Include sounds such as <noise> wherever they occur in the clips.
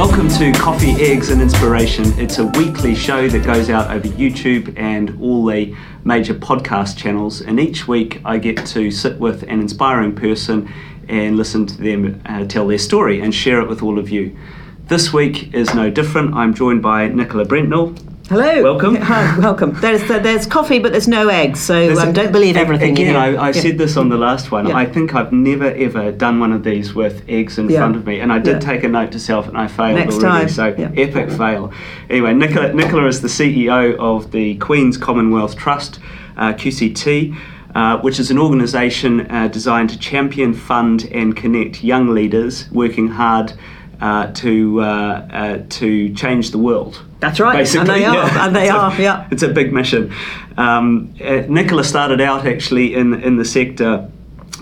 Welcome to Coffee, Eggs and Inspiration. It's a weekly show that goes out over YouTube and all the major podcast channels. And each week I get to sit with an inspiring person and listen to them uh, tell their story and share it with all of you. This week is no different. I'm joined by Nicola Brentnall. Hello. Welcome. Hi, welcome. There's there's coffee, but there's no eggs, so um, don't believe everything. Again, in I. I Yeah. said this on the last one. Yeah. I think I've never ever done one of these with eggs in Yeah. front of me, and I did take a note to self, and I failed Next already. time. So epic fail. Anyway, Nicola, Nicola is the CEO of the Queen's Commonwealth Trust, uh, QCT. Uh, which is an organisation uh, designed to champion, fund, and connect young leaders working hard uh, to uh, uh, to change the world. That's right, and they are, yeah. and they It's a- are, yeah. it's a big mission. Um, uh, Nicola started out actually in in the sector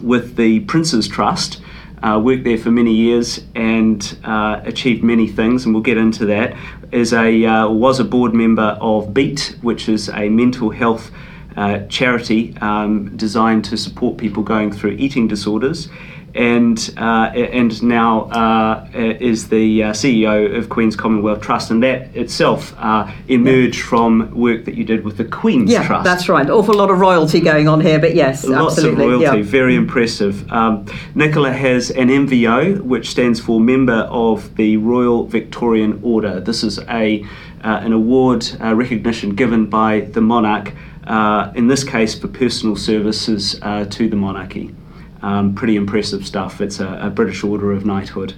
with the Prince's Trust. Uh, worked there for many years and uh, achieved many things, and we'll get into that. As a uh, was a board member of Beat, which is a mental health uh, charity um, designed to support people going through eating disorders, and uh, and now uh, is the uh, CEO of Queen's Commonwealth Trust, and that itself uh, emerged from work that you did with the Queen's Yeah, Trust. that's right. An Awful lot of royalty going on here, but yes, Lots absolutely. of royalty, yeah. very impressive. Um, Nicola has an MVO, which stands for Member of the Royal Victorian Order. This is a uh, an award uh, recognition given by the monarch, uh, in this case for personal services uh, to the monarchy. Um, pretty impressive stuff. It's a, a British Order of Knighthood.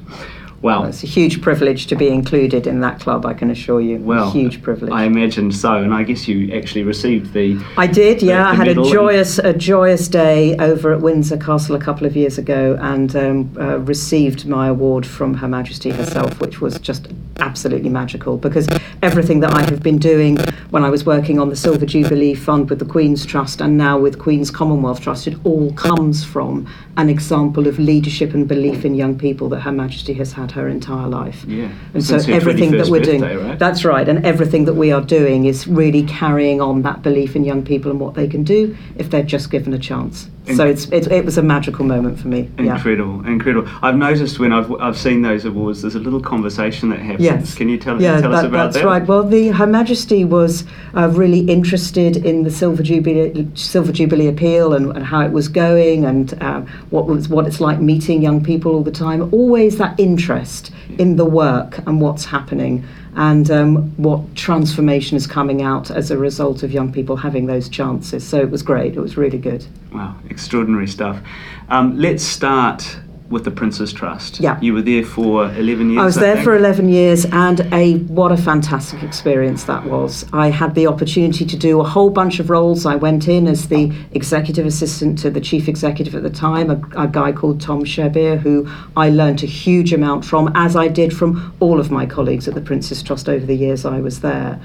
Wow. It's a huge privilege to be included in that club. I can assure you. Well, a huge privilege. I imagine so, and I guess you actually received the. I did, yeah. the I had a joyous, a joyous day over at Windsor Castle a couple of years ago, and um, uh, received my award from Her Majesty herself, which was just absolutely magical. Because everything that I have been doing when I was working on the Silver Jubilee Fund with the Queen's Trust, and now with Queen's Commonwealth Trust, it all comes from an example of leadership and belief in young people that Her Majesty has had her entire life. Yeah. And so Since her everything that we're doing, right? that's right, and everything that we are doing is really carrying on that belief in young people and what they can do if they're just given a chance. So it's, it, it was a magical moment for me. Yeah. Incredible, incredible. I've noticed when I've, I've seen those awards, there's a little conversation that happens. Yes. Can you tell, yeah, tell us about that's that? That's right. Well, the Her Majesty was uh, really interested in the Silver Jubilee, Silver Jubilee appeal and, and how it was going and uh, what was what it's like meeting young people all the time. Always that interest in the work and what's happening and um, what transformation is coming out as a result of young people having those chances. So it was great. It was really good. Wow, extraordinary stuff. Um, let's start with the Prince's Trust. Yeah. You were there for 11 years. I was there for 11 years, and a what a fantastic experience that was. I had the opportunity to do a whole bunch of roles. I went in as the executive assistant to the chief executive at the time, a, a guy called Tom Shebbeare, who I learnt a huge amount from, as I did from all of my colleagues at the Prince's Trust over the years I was there.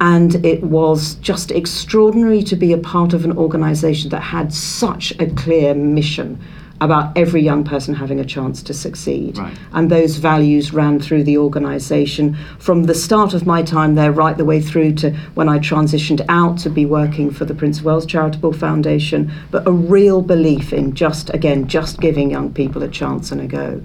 And it was just extraordinary to be a part of an organisation that had such a clear mission about every young person having a chance to succeed. Right. And those values ran through the organisation from the start of my time there right the way through to when I transitioned out to be working for the Prince of Wales Charitable Foundation, but a real belief in just, again, just giving young people a chance and a go.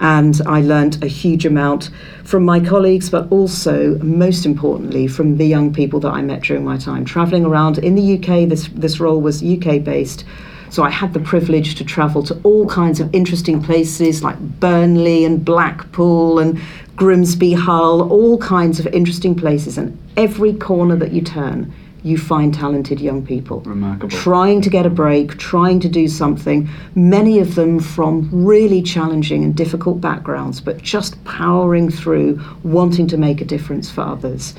And I learnt a huge amount from my colleagues, but also, most importantly, from the young people that I met during my time travelling around in the UK. This, this role was UK based. So I had the privilege to travel to all kinds of interesting places like Burnley and Blackpool and Grimsby, Hull, all kinds of interesting places. And every corner that you turn, you find talented young people Remarkable. trying to get a break, trying to do something, many of them from really challenging and difficult backgrounds, but just powering through, wanting to make a difference for others.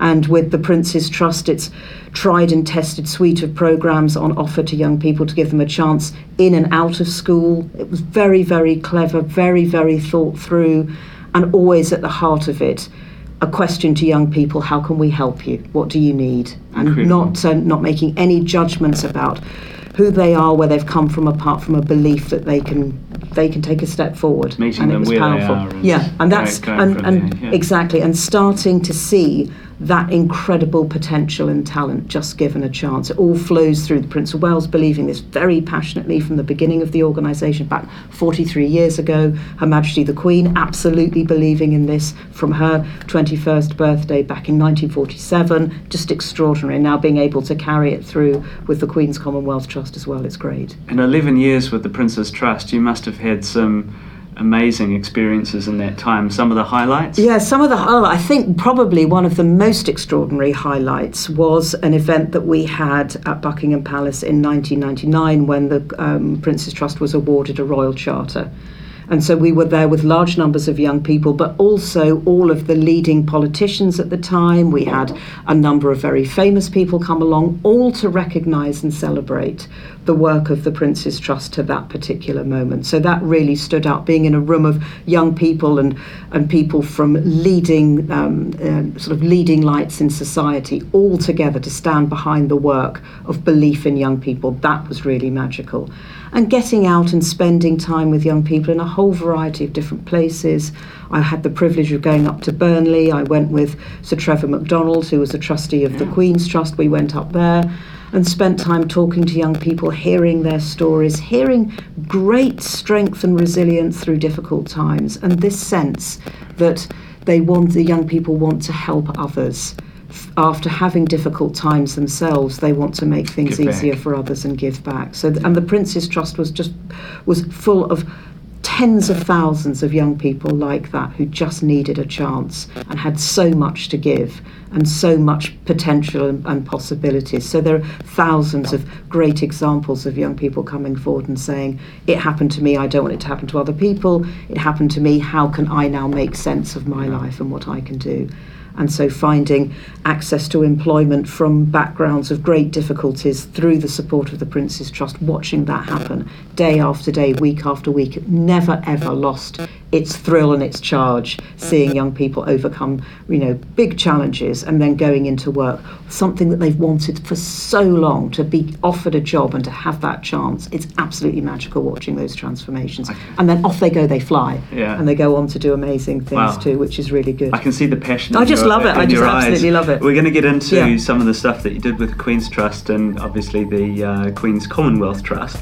And with the Prince's Trust, it's tried and tested suite of programs on offer to young people to give them a chance in and out of school. It was very, very clever, very, very thought through, and always at the heart of it, a question to young people: How can we help you? What do you need? And Incredible. not uh, not making any judgments about who they are, where they've come from, apart from a belief that they can they can take a step forward. Meeting and them it was where they powerful. are and yeah, and that's and, and yeah. exactly, and starting to see that incredible potential and talent just given a chance. It all flows through the Prince of Wales believing this very passionately from the beginning of the organisation back 43 years ago. Her Majesty the Queen absolutely believing in this from her 21st birthday back in 1947. Just extraordinary. Now being able to carry it through with the Queen's Commonwealth Trust as well, it's great. In 11 years with the Prince's Trust, you must have had some amazing experiences in that time. Some of the highlights? Yeah, some of the highlights. I think probably one of the most extraordinary highlights was an event that we had at Buckingham Palace in 1999 when the um, Prince's Trust was awarded a Royal Charter. And so we were there with large numbers of young people, but also all of the leading politicians at the time. We had a number of very famous people come along, all to recognise and celebrate the work of the Prince's Trust to that particular moment. So that really stood out, being in a room of young people and, and people from leading, um, uh, sort of leading lights in society, all together to stand behind the work of belief in young people. That was really magical. And getting out and spending time with young people in a whole variety of different places. I had the privilege of going up to Burnley. I went with Sir Trevor McDonald, who was a trustee of the Queen's Trust. We went up there and spent time talking to young people, hearing their stories, hearing great strength and resilience through difficult times, and this sense that they want the young people want to help others after having difficult times themselves, they want to make things Give easier back. for others and give back. So, th- and the Prince's Trust was just was full of tens of thousands of young people like that who just needed a chance and had so much to give and so much potential and, and possibilities. So there are thousands of great examples of young people coming forward and saying, "It happened to me. I don't want it to happen to other people. It happened to me. How can I now make sense of my life and what I can do?" And so finding access to employment from backgrounds of great difficulties through the support of the Prince's Trust, watching that happen day after day, week after week, never ever lost its thrill and its charge, seeing young people overcome, you know, big challenges and then going into work, something that they've wanted for so long to be offered a job and to have that chance. It's absolutely magical watching those transformations. And then off they go, they fly. Yeah. And they go on to do amazing things Wow. too, which is really good. I can see the passion. I just your- love it. I just your eyes. absolutely love it. We're going to get into Yeah. some of the stuff that you did with the Queen's Trust and obviously the uh, Queen's Commonwealth Trust.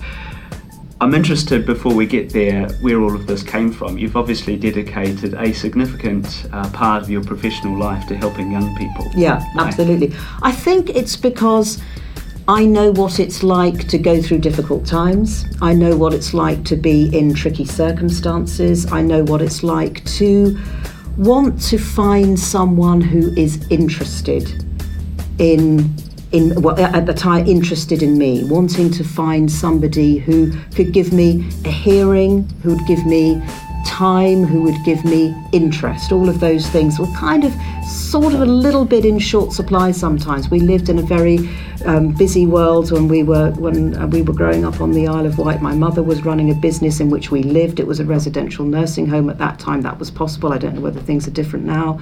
I'm interested before we get there where all of this came from. You've obviously dedicated a significant uh, part of your professional life to helping young people. Yeah, Why? absolutely. I think it's because I know what it's like to go through difficult times. I know what it's like to be in tricky circumstances. I know what it's like to want to find someone who is interested in in well, at the time interested in me wanting to find somebody who could give me a hearing who would give me time who would give me interest. All of those things were kind of sort of a little bit in short supply sometimes. We lived in a very um, busy world when we were when uh, we were growing up on the Isle of Wight. My mother was running a business in which we lived. It was a residential nursing home at that time. That was possible. I don't know whether things are different now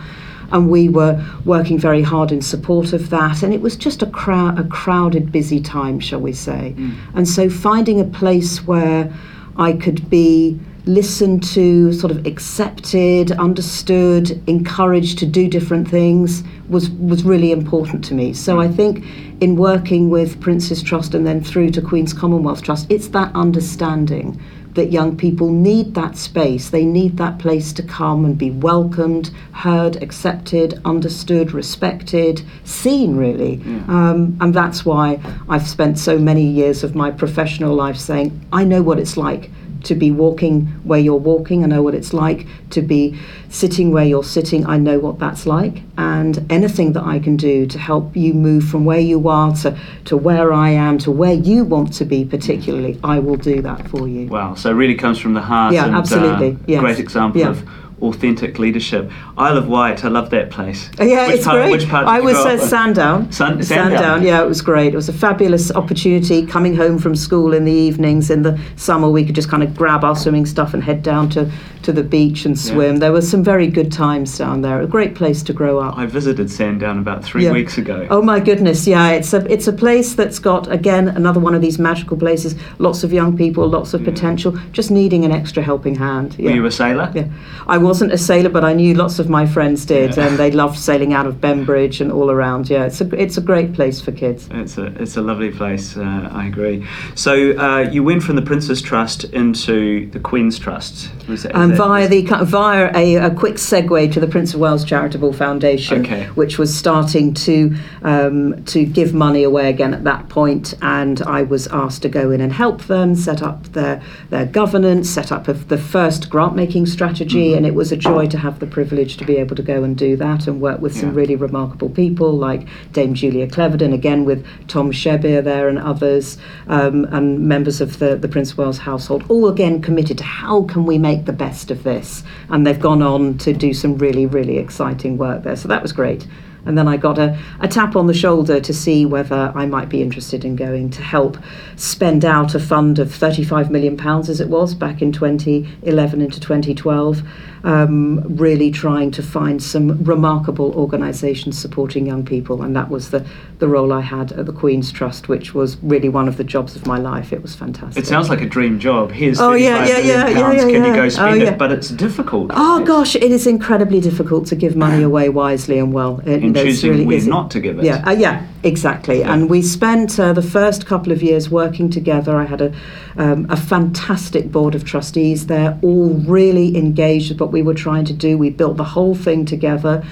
and we were working very hard in support of that. And it was just a crowd a crowded busy time shall we say. Mm. And so finding a place where i could be listened to sort of accepted understood encouraged to do different things was was really important to me. So i think in working with prince's trust and then through to queen's commonwealth trust it's that understanding that young people need that space. They need that place to come and be welcomed, heard, accepted, understood, respected, seen, really. Um, and that's why I've spent so many years of my professional life saying, I know what it's like to be walking where you're walking. I know what it's like to be sitting where you're sitting. I know what that's like. And anything that I can do to help you move from where you are to, to where I am, to where you want to be, particularly, I will do that for you. Wow, so it really comes from the heart. Yeah, and, absolutely, Uh, yes. Great example Yeah. of authentic leadership. Isle of Wight, I love that place. Uh, Yeah, Which it's part, great. Which part I was at? Sandown. Sun- Sandown. Yeah, it was great. It was a fabulous opportunity. Coming home from school in the evenings in the summer, we could just kind of grab our swimming stuff and head down to, to the beach and swim. There were some very good times down there. A great place to grow up. I visited Sandown about three Yeah. weeks ago. Oh my goodness, yeah, it's a it's a place that's got again another one of these magical places. Lots of young people, lots of potential, just needing an extra helping hand. Were you a sailor? Yeah, I wasn't a sailor, but I knew lots of my friends did, yeah. and they loved sailing out of Bembridge and all around. Yeah, it's a it's a great place for kids. It's a it's a lovely place. Uh, I agree. So uh, you went from the Prince's Trust into the Queen's Trust. Was that, um, via the via a, a, quick segue to the Prince of Wales Charitable Foundation, okay. which was starting to um, to give money away again at that point, and I was asked to go in and help them set up their their governance, set up the first grant making strategy, mm-hmm. and it was a joy to have the privilege to be able to go and do that and work with yeah. some really remarkable people like Dame Julia Cleverdon, again with Tom Shebbeare there and others, um, and members of the, the Prince of Wales household, all again committed to how can we make the best of this. And they've gone on to do some really, really exciting work there. So that was great. And then I got a, a tap on the shoulder to see whether I might be interested in going to help spend out a fund of £35 million, as it was back in 2011 into 2012 um, really trying to find some remarkable organisations supporting young people, and that was the, the role I had at the Queen's Trust, which was really one of the jobs of my life. It was fantastic. It sounds like a dream job. Here's oh yeah, yeah, yeah, yeah, yeah, Can you go spend oh, yeah. it? But it's difficult. Oh gosh, it is incredibly difficult to give money away wisely and well. It, and choosing really, not to give it. Yeah, uh, yeah, exactly. Yeah. And we spent uh, the first couple of years working together. I had a um, a fantastic board of trustees there, all really engaged with what we were trying to do. We built the whole thing together.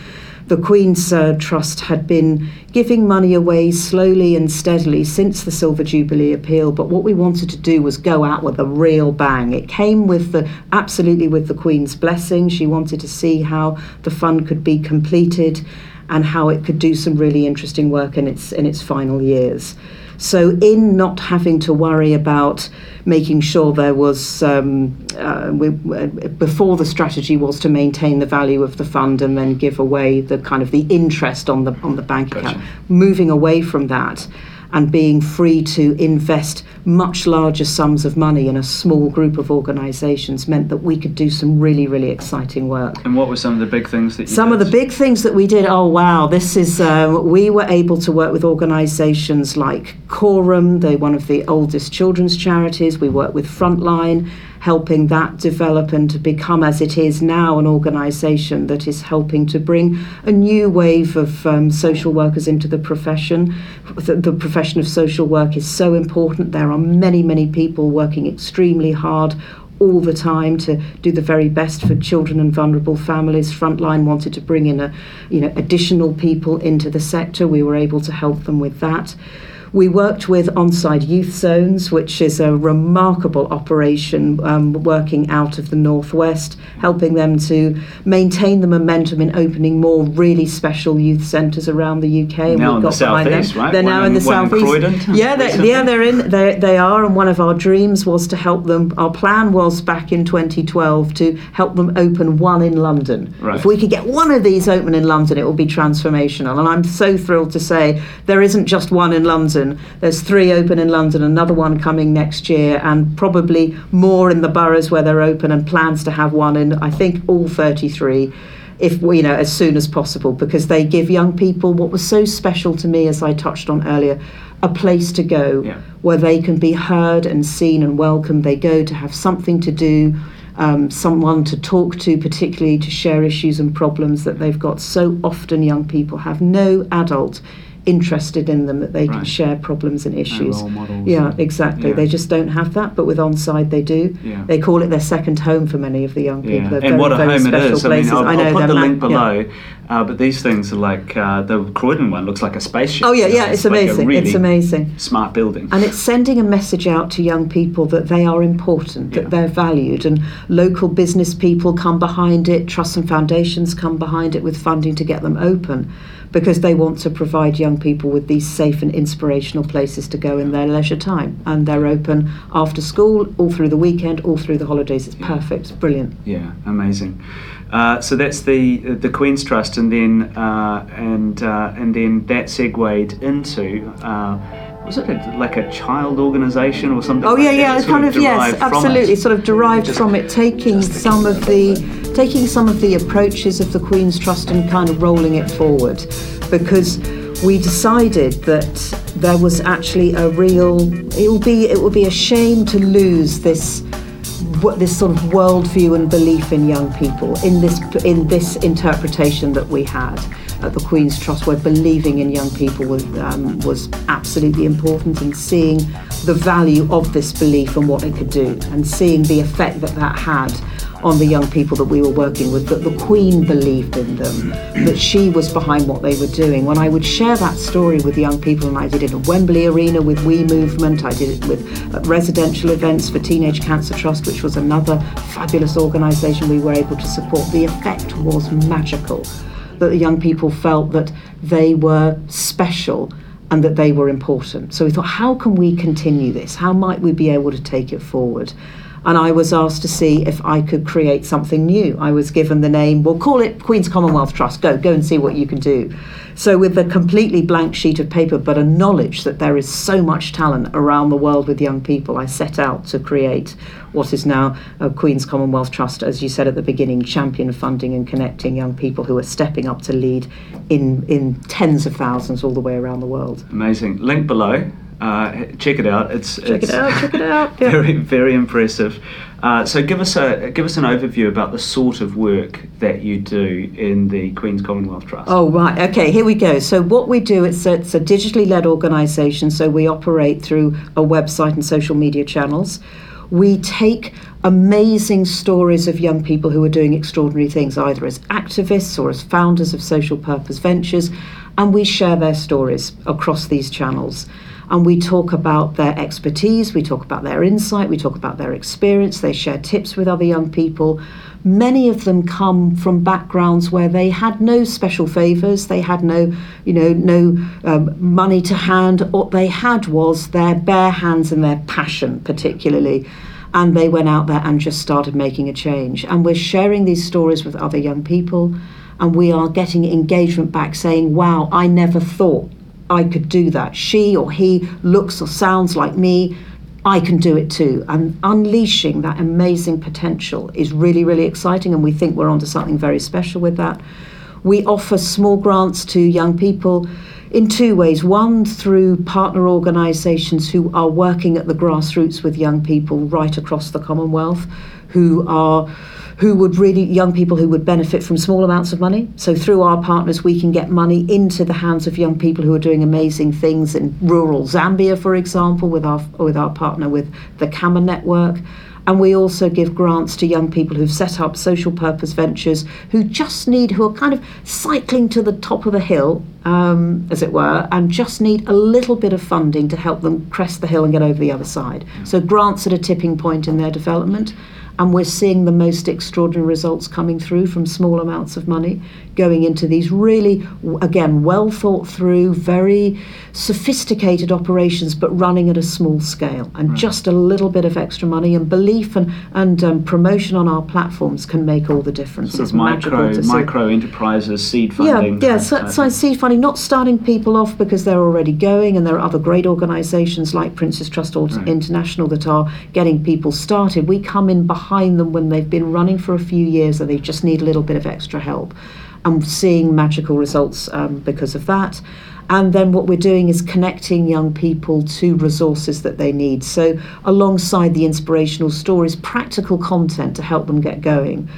The Queen's Trust had been giving money away slowly and steadily since the Silver Jubilee appeal, but what we wanted to do was go out with a real bang. It came with the absolutely with the Queen's blessing. She wanted to see how the fund could be completed and how it could do some really interesting work in its in its final years. So, in not having to worry about making sure there was, um, uh, we, uh, before the strategy was to maintain the value of the fund and then give away the kind of the interest on the on the bank gotcha. account, moving away from that and being free to invest much larger sums of money in a small group of organisations meant that we could do some really, really exciting work. And what were some of the big things that you Some did? of the big things that we did, oh wow, this is, um, we were able to work with organisations like Coram, they're one of the oldest children's charities. We work with Frontline helping that develop and to become, as it is now, an organisation that is helping to bring a new wave of um, social workers into the profession. The, the profession of social work is so important. There are many, many people working extremely hard all the time to do the very best for children and vulnerable families. Frontline wanted to bring in a, you know, additional people into the sector. We were able to help them with that. We worked with Onside Youth Zones, which is a remarkable operation um, working out of the northwest, helping them to maintain the momentum in opening more really special youth centres around the UK. Now we got the them. Right? They're one now in, in the southeast. yeah, they, yeah, they're in. They, they are, and one of our dreams was to help them. Our plan was back in 2012 to help them open one in London. Right. If we could get one of these open in London, it will be transformational. And I'm so thrilled to say there isn't just one in London. London. There's three open in London, another one coming next year, and probably more in the boroughs where they're open, and plans to have one in, I think, all 33 if you know as soon as possible because they give young people what was so special to me as I touched on earlier a place to go yeah. where they can be heard and seen and welcomed they go to have something to do um, someone to talk to particularly to share issues and problems that they've got so often young people have no adult interested in them that they right. can share problems and issues. yeah, exactly. Yeah. They just don't have that, but with Onside they do. Yeah. They call it their second home for many of the young people. Yeah. and very, what a home it is. Places. I mean, I'll, I know, I'll put the link below. Yeah. Uh, but these things are like uh, the Croydon one looks like a spaceship. Oh yeah, yeah, it's, it's amazing. Like really it's amazing. Smart building. And it's sending a message out to young people that they are important, that they're valued, and local business people come behind it. Trusts and foundations come behind it with funding to get them open because they want to provide young people with these safe and inspirational places to go in their leisure time. And they're open after school, all through the weekend, all through the holidays. It's perfect, it's brilliant. Yeah, amazing. Uh, so that's the the Queen's Trust, and then uh, and uh, and then that segued into uh, was it like a child organisation or something? Oh like yeah, yeah, kind of, of yes, absolutely, sort of derived just, from it, taking some of the taking some of the approaches of the Queen's Trust and kind of rolling it forward, because we decided that there was actually a real. It will be it will be a shame to lose this what this sort of worldview and belief in young people in this in this interpretation that we had at the Queen's Trust, where believing in young people was um, was absolutely important, and seeing the value of this belief and what it could do, and seeing the effect that that had on the young people that we were working with, that the Queen believed in them, that she was behind what they were doing. When I would share that story with young people, and I did it at Wembley Arena with We Movement, I did it with residential events for Teenage Cancer Trust, which was another fabulous organisation we were able to support, the effect was magical. That the young people felt that they were special and that they were important. So we thought, how can we continue this? How might we be able to take it forward? and I was asked to see if I could create something new. I was given the name, we'll call it Queen's Commonwealth Trust. Go, go and see what you can do. So, with a completely blank sheet of paper, but a knowledge that there is so much talent around the world with young people, I set out to create what is now a Queen's Commonwealth Trust, as you said at the beginning, champion funding and connecting young people who are stepping up to lead in, in tens of thousands all the way around the world. Amazing. Link below. Uh, check it out. It's check it's it out. Check it out. Yeah. <laughs> Very very impressive. Uh, so give us a give us an overview about the sort of work that you do in the Queen's Commonwealth Trust. Oh right, okay, here we go. So what we do it's a, it's a digitally led organisation. So we operate through a website and social media channels. We take amazing stories of young people who are doing extraordinary things, either as activists or as founders of social purpose ventures, and we share their stories across these channels and we talk about their expertise, we talk about their insight, we talk about their experience, they share tips with other young people. Many of them come from backgrounds where they had no special favours, they had no, you know, no um, money to hand. What they had was their bare hands and their passion, particularly and they went out there and just started making a change. And we're sharing these stories with other young people, and we are getting engagement back saying, Wow, I never thought I could do that. She or he looks or sounds like me. I can do it too. And unleashing that amazing potential is really, really exciting. And we think we're onto something very special with that. We offer small grants to young people in two ways. One, through partner organisations who are working at the grassroots with young people right across the Commonwealth, who are who would really, young people who would benefit from small amounts of money. So through our partners, we can get money into the hands of young people who are doing amazing things in rural Zambia, for example, with our, with our partner with the CAMA Network. And we also give grants to young people who've set up social purpose ventures who just need, who are kind of cycling to the top of the hill, um, as it were, and just need a little bit of funding to help them crest the hill and get over the other side. So grants at a tipping point in their development and we're seeing the most extraordinary results coming through from small amounts of money going into these really, again, well thought through, very sophisticated operations, but running at a small scale. And right. just a little bit of extra money and belief and, and um, promotion on our platforms can make all the difference. Sort it's micro, micro enterprises, seed funding. Yeah, yeah so, so seed funding, not starting people off because they're already going, and there are other great organisations like Prince's Trust right. International that are getting people started. We come in behind them when they've been running for a few years and they just need a little bit of extra help. And seeing magical results um, because of that. And then what we're doing is connecting young people to resources that they need. So, alongside the inspirational stories, practical content to help them get going.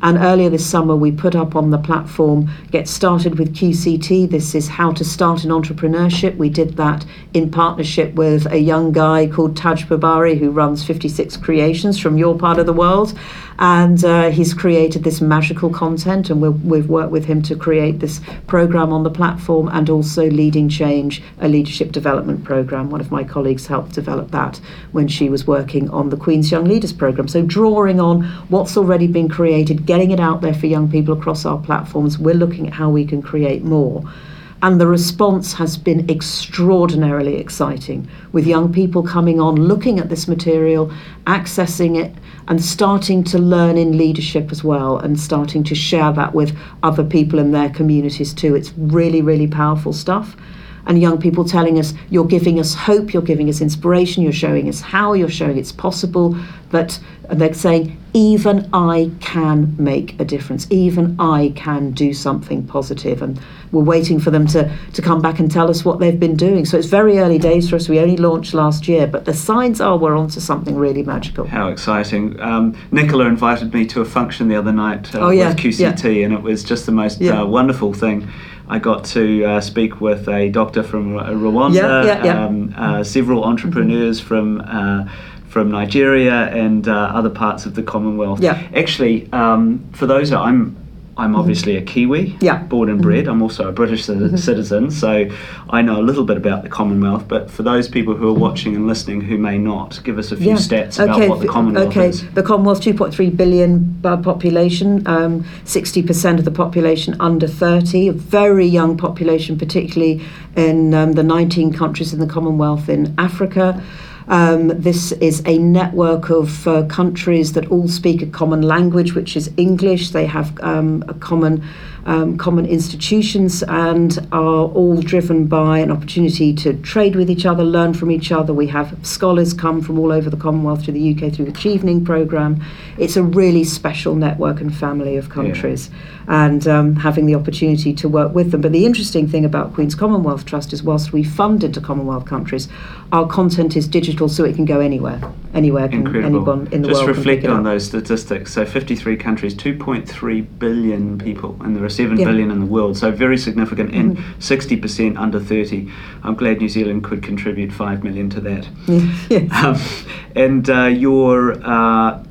And earlier this summer, we put up on the platform Get Started with QCT. This is how to start an entrepreneurship. We did that in partnership with a young guy called Taj Babari, who runs 56 Creations from your part of the world and uh, he's created this magical content and we have worked with him to create this program on the platform and also leading change a leadership development program one of my colleagues helped develop that when she was working on the queen's young leaders program so drawing on what's already been created getting it out there for young people across our platforms we're looking at how we can create more and the response has been extraordinarily exciting with young people coming on, looking at this material, accessing it, and starting to learn in leadership as well, and starting to share that with other people in their communities too. It's really, really powerful stuff. And young people telling us, You're giving us hope, you're giving us inspiration, you're showing us how, you're showing it's possible. But they're saying, Even I can make a difference, even I can do something positive. And we're waiting for them to, to come back and tell us what they've been doing. So it's very early days for us. We only launched last year, but the signs are we're onto something really magical. How exciting. Um, Nicola invited me to a function the other night uh, Oh, yeah, with QCT, and it was just the most Yeah. uh, wonderful thing. I got to uh, speak with a doctor from Rwanda, Yeah, yeah, yeah. Um, uh, several entrepreneurs from. Uh, from Nigeria and uh, other parts of the Commonwealth. Yeah. Mm-hmm. Actually, um, for those, I'm I'm obviously a Kiwi, Yeah. Mm-hmm. born and bred. I'm also a British citizen, so I know a little bit about the Commonwealth. But for those people who are watching and listening who may not, give us a few stats about what the Commonwealth okay. is. The Commonwealth, 2.3 billion uh, population, um, 60% of the population under 30, a very young population, particularly in um, the 19 countries in the Commonwealth in Africa. Um, this is a network of uh, countries that all speak a common language, which is English. They have um, a common um, common institutions and are all driven by an opportunity to trade with each other, learn from each other. We have scholars come from all over the Commonwealth to the UK through the Chevening programme. It's a really special network and family of countries, and um, having the opportunity to work with them. But the interesting thing about Queen's Commonwealth Trust is, whilst we fund into Commonwealth countries, our content is digital, so it can go anywhere. Anywhere can Incredible. anyone in the Just world Just reflect on those statistics. So 53 countries, 2.3 billion people, and there are 7 billion Yeah. Mm-hmm. in the world. So very significant, and 60% under 30. I'm glad New Zealand could contribute 5 million to that. <laughs> yes. Um, and uh, you're, uh,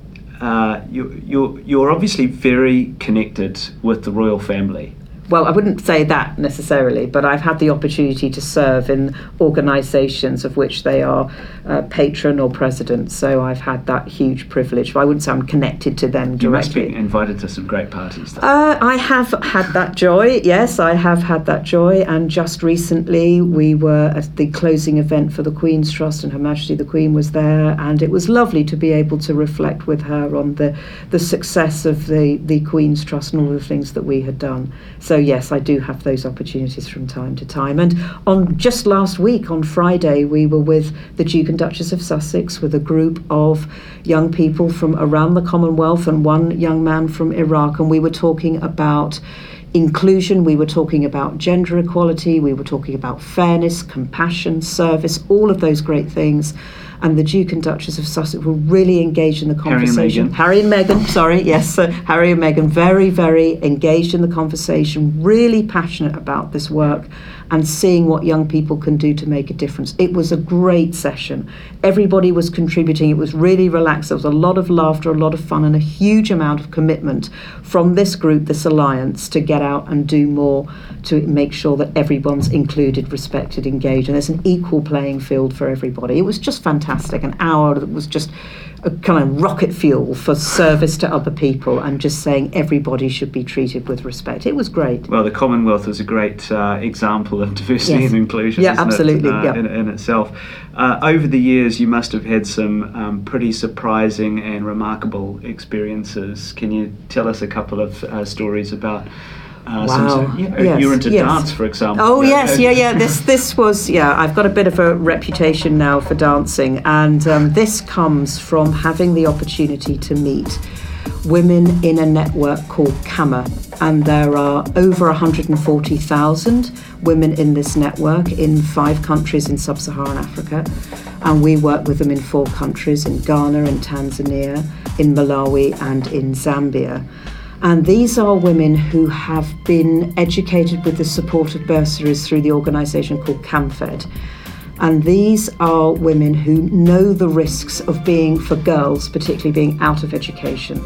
uh, you, you're, you're obviously very connected with the royal family. Well, I wouldn't say that necessarily, but I've had the opportunity to serve in organisations of which they are uh, patron or president. So I've had that huge privilege. I wouldn't say I'm connected to them You must directly. be invited to some great parties. Uh, I have had that joy. Yes, I have had that joy. And just recently, we were at the closing event for the Queen's Trust, and Her Majesty the Queen was there, and it was lovely to be able to reflect with her on the the success of the the Queen's Trust and all the things that we had done. So yes, I do have those opportunities from time to time. And on just last week, on Friday, we were with the Duke and Duchess of Sussex with a group of young people from around the Commonwealth and one young man from Iraq, and we were talking about inclusion, we were talking about gender equality, we were talking about fairness, compassion, service, all of those great things. And the Duke and Duchess of Sussex were really engaged in the Harry and conversation. Meghan. Harry and Meghan, sorry, yes, uh, Harry and Meghan, very, very engaged in the conversation, really passionate about this work and seeing what young people can do to make a difference. It was a great session. Everybody was contributing. It was really relaxed. There was a lot of laughter, a lot of fun, and a huge amount of commitment from this group, this alliance, to get out and do more to make sure that everyone's included, respected, engaged, and there's an equal playing field for everybody. It was just fantastic. An hour that was just a kind of rocket fuel for service to other people and just saying everybody should be treated with respect. It was great. Well, the Commonwealth is a great uh, example of <laughs> diversity Yes. and inclusion. Yeah, isn't it, absolutely, uh, yeah. in, in itself. Uh, over the years, you must have had some um, pretty surprising and remarkable experiences. Can you tell us a couple of uh, stories about? Uh, Wow. Some, you know, Yes, you're into yes. dance, for example. Oh Uh, yes, yeah, yeah. This this was yeah. I've got a bit of a reputation now for dancing, and um, this comes from having the opportunity to meet women in a network called CAMA, and there are over 140,000 women in this network in five countries in sub-Saharan Africa, and we work with them in four countries: in Ghana, in Tanzania, in Malawi, and in Zambia. And these are women who have been educated with the support of bursaries through the organisation called CAMFED. And these are women who know the risks of being, for girls particularly, being out of education.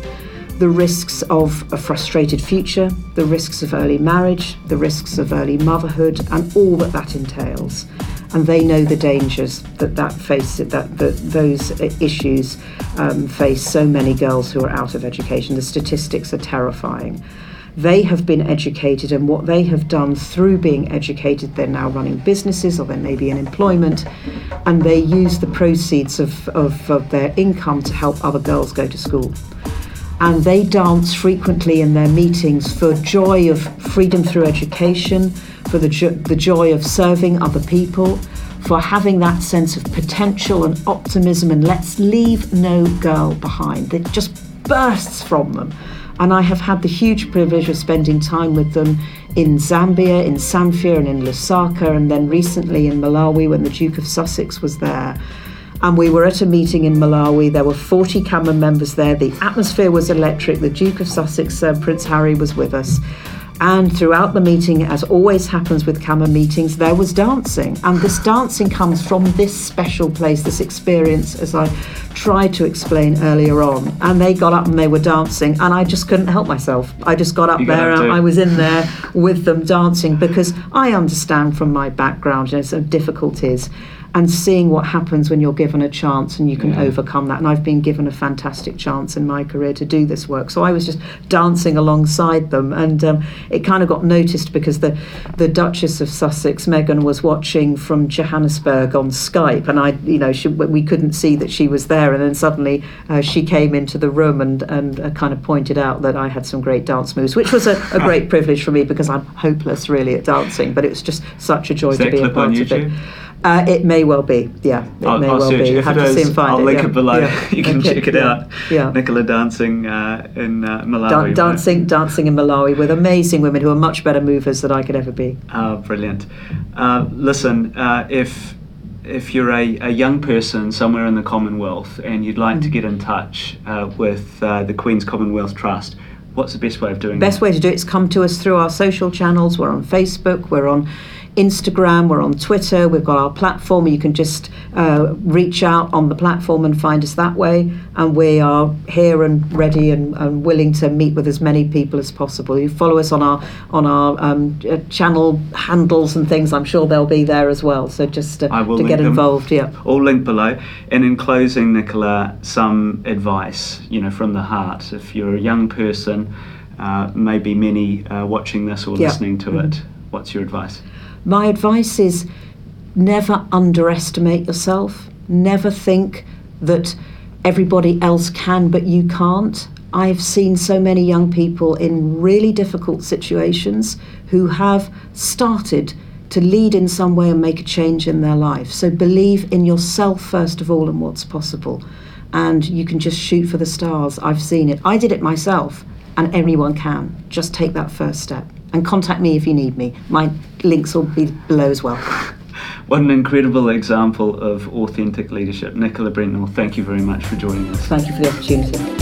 The risks of a frustrated future, the risks of early marriage, the risks of early motherhood, and all that that entails. And they know the dangers that that face that, that those issues um, face so many girls who are out of education. The statistics are terrifying. They have been educated, and what they have done through being educated, they're now running businesses or they may be in employment, and they use the proceeds of, of, of their income to help other girls go to school and they dance frequently in their meetings for joy of freedom through education, for the, jo- the joy of serving other people, for having that sense of potential and optimism and let's leave no girl behind that just bursts from them. And I have had the huge privilege of spending time with them in Zambia, in Samfya, and in Lusaka, and then recently in Malawi when the Duke of Sussex was there. And we were at a meeting in Malawi. There were 40 CAMA members there. The atmosphere was electric. The Duke of Sussex, uh, Prince Harry, was with us. And throughout the meeting, as always happens with CAMA meetings, there was dancing. And this dancing comes from this special place, this experience, as I tried to explain earlier on. And they got up and they were dancing, and I just couldn't help myself. I just got up You there and. I was in there with them dancing because I understand from my background, you know, some difficulties. And seeing what happens when you're given a chance and you can Yeah. overcome that. And I've been given a fantastic chance in my career to do this work. So I was just dancing alongside them. And um, it kind of got noticed because the, the Duchess of Sussex, Meghan, was watching from Johannesburg on Skype. And I, you know, she, we couldn't see that she was there. And then suddenly uh, she came into the room and, and uh, kind of pointed out that I had some great dance moves, which was a, a great <laughs> privilege for me because I'm hopeless really at dancing. But it was just such a joy Is to be a part of it. Uh, it may well be, yeah. It I'll, may I'll well search be. If Have it to see and find I'll it. link yeah. it below. Yeah. <laughs> you can Okay, check it yeah. out. Yeah. Nicola dancing uh, in uh, Malawi. Dan- right? dancing, dancing in Malawi with amazing women who are much better movers than I could ever be. Oh, brilliant. Uh, listen, uh, if if you're a, a young person somewhere in the Commonwealth and you'd like to Mm. get in touch uh, with uh, the Queen's Commonwealth Trust, what's the best way of doing it? Best that? way to do it is come to us through our social channels. We're on Facebook, we're on Instagram, we're on Twitter, we've got our platform. You can just uh, reach out on the platform and find us that way. And we are here and ready and, and willing to meet with as many people as possible. You follow us on our on our um, uh, channel handles and things. I'm sure they'll be there as well. So just to link get them. involved, yeah. All linked below. And in closing, Nicola, some advice, you know, from the heart. If you're a young person, uh, maybe many uh, watching this or Yeah. listening to Mhm. it, what's your advice? My advice is never underestimate yourself. Never think that everybody else can but you can't. I've seen so many young people in really difficult situations who have started to lead in some way and make a change in their life. So believe in yourself first of all and what's possible. And you can just shoot for the stars. I've seen it. I did it myself, and anyone can. Just take that first step. And contact me if you need me. My links will be below as well. <laughs> What an incredible example of authentic leadership. Nicola Brentnall, thank you very much for joining us. Thank you for the opportunity.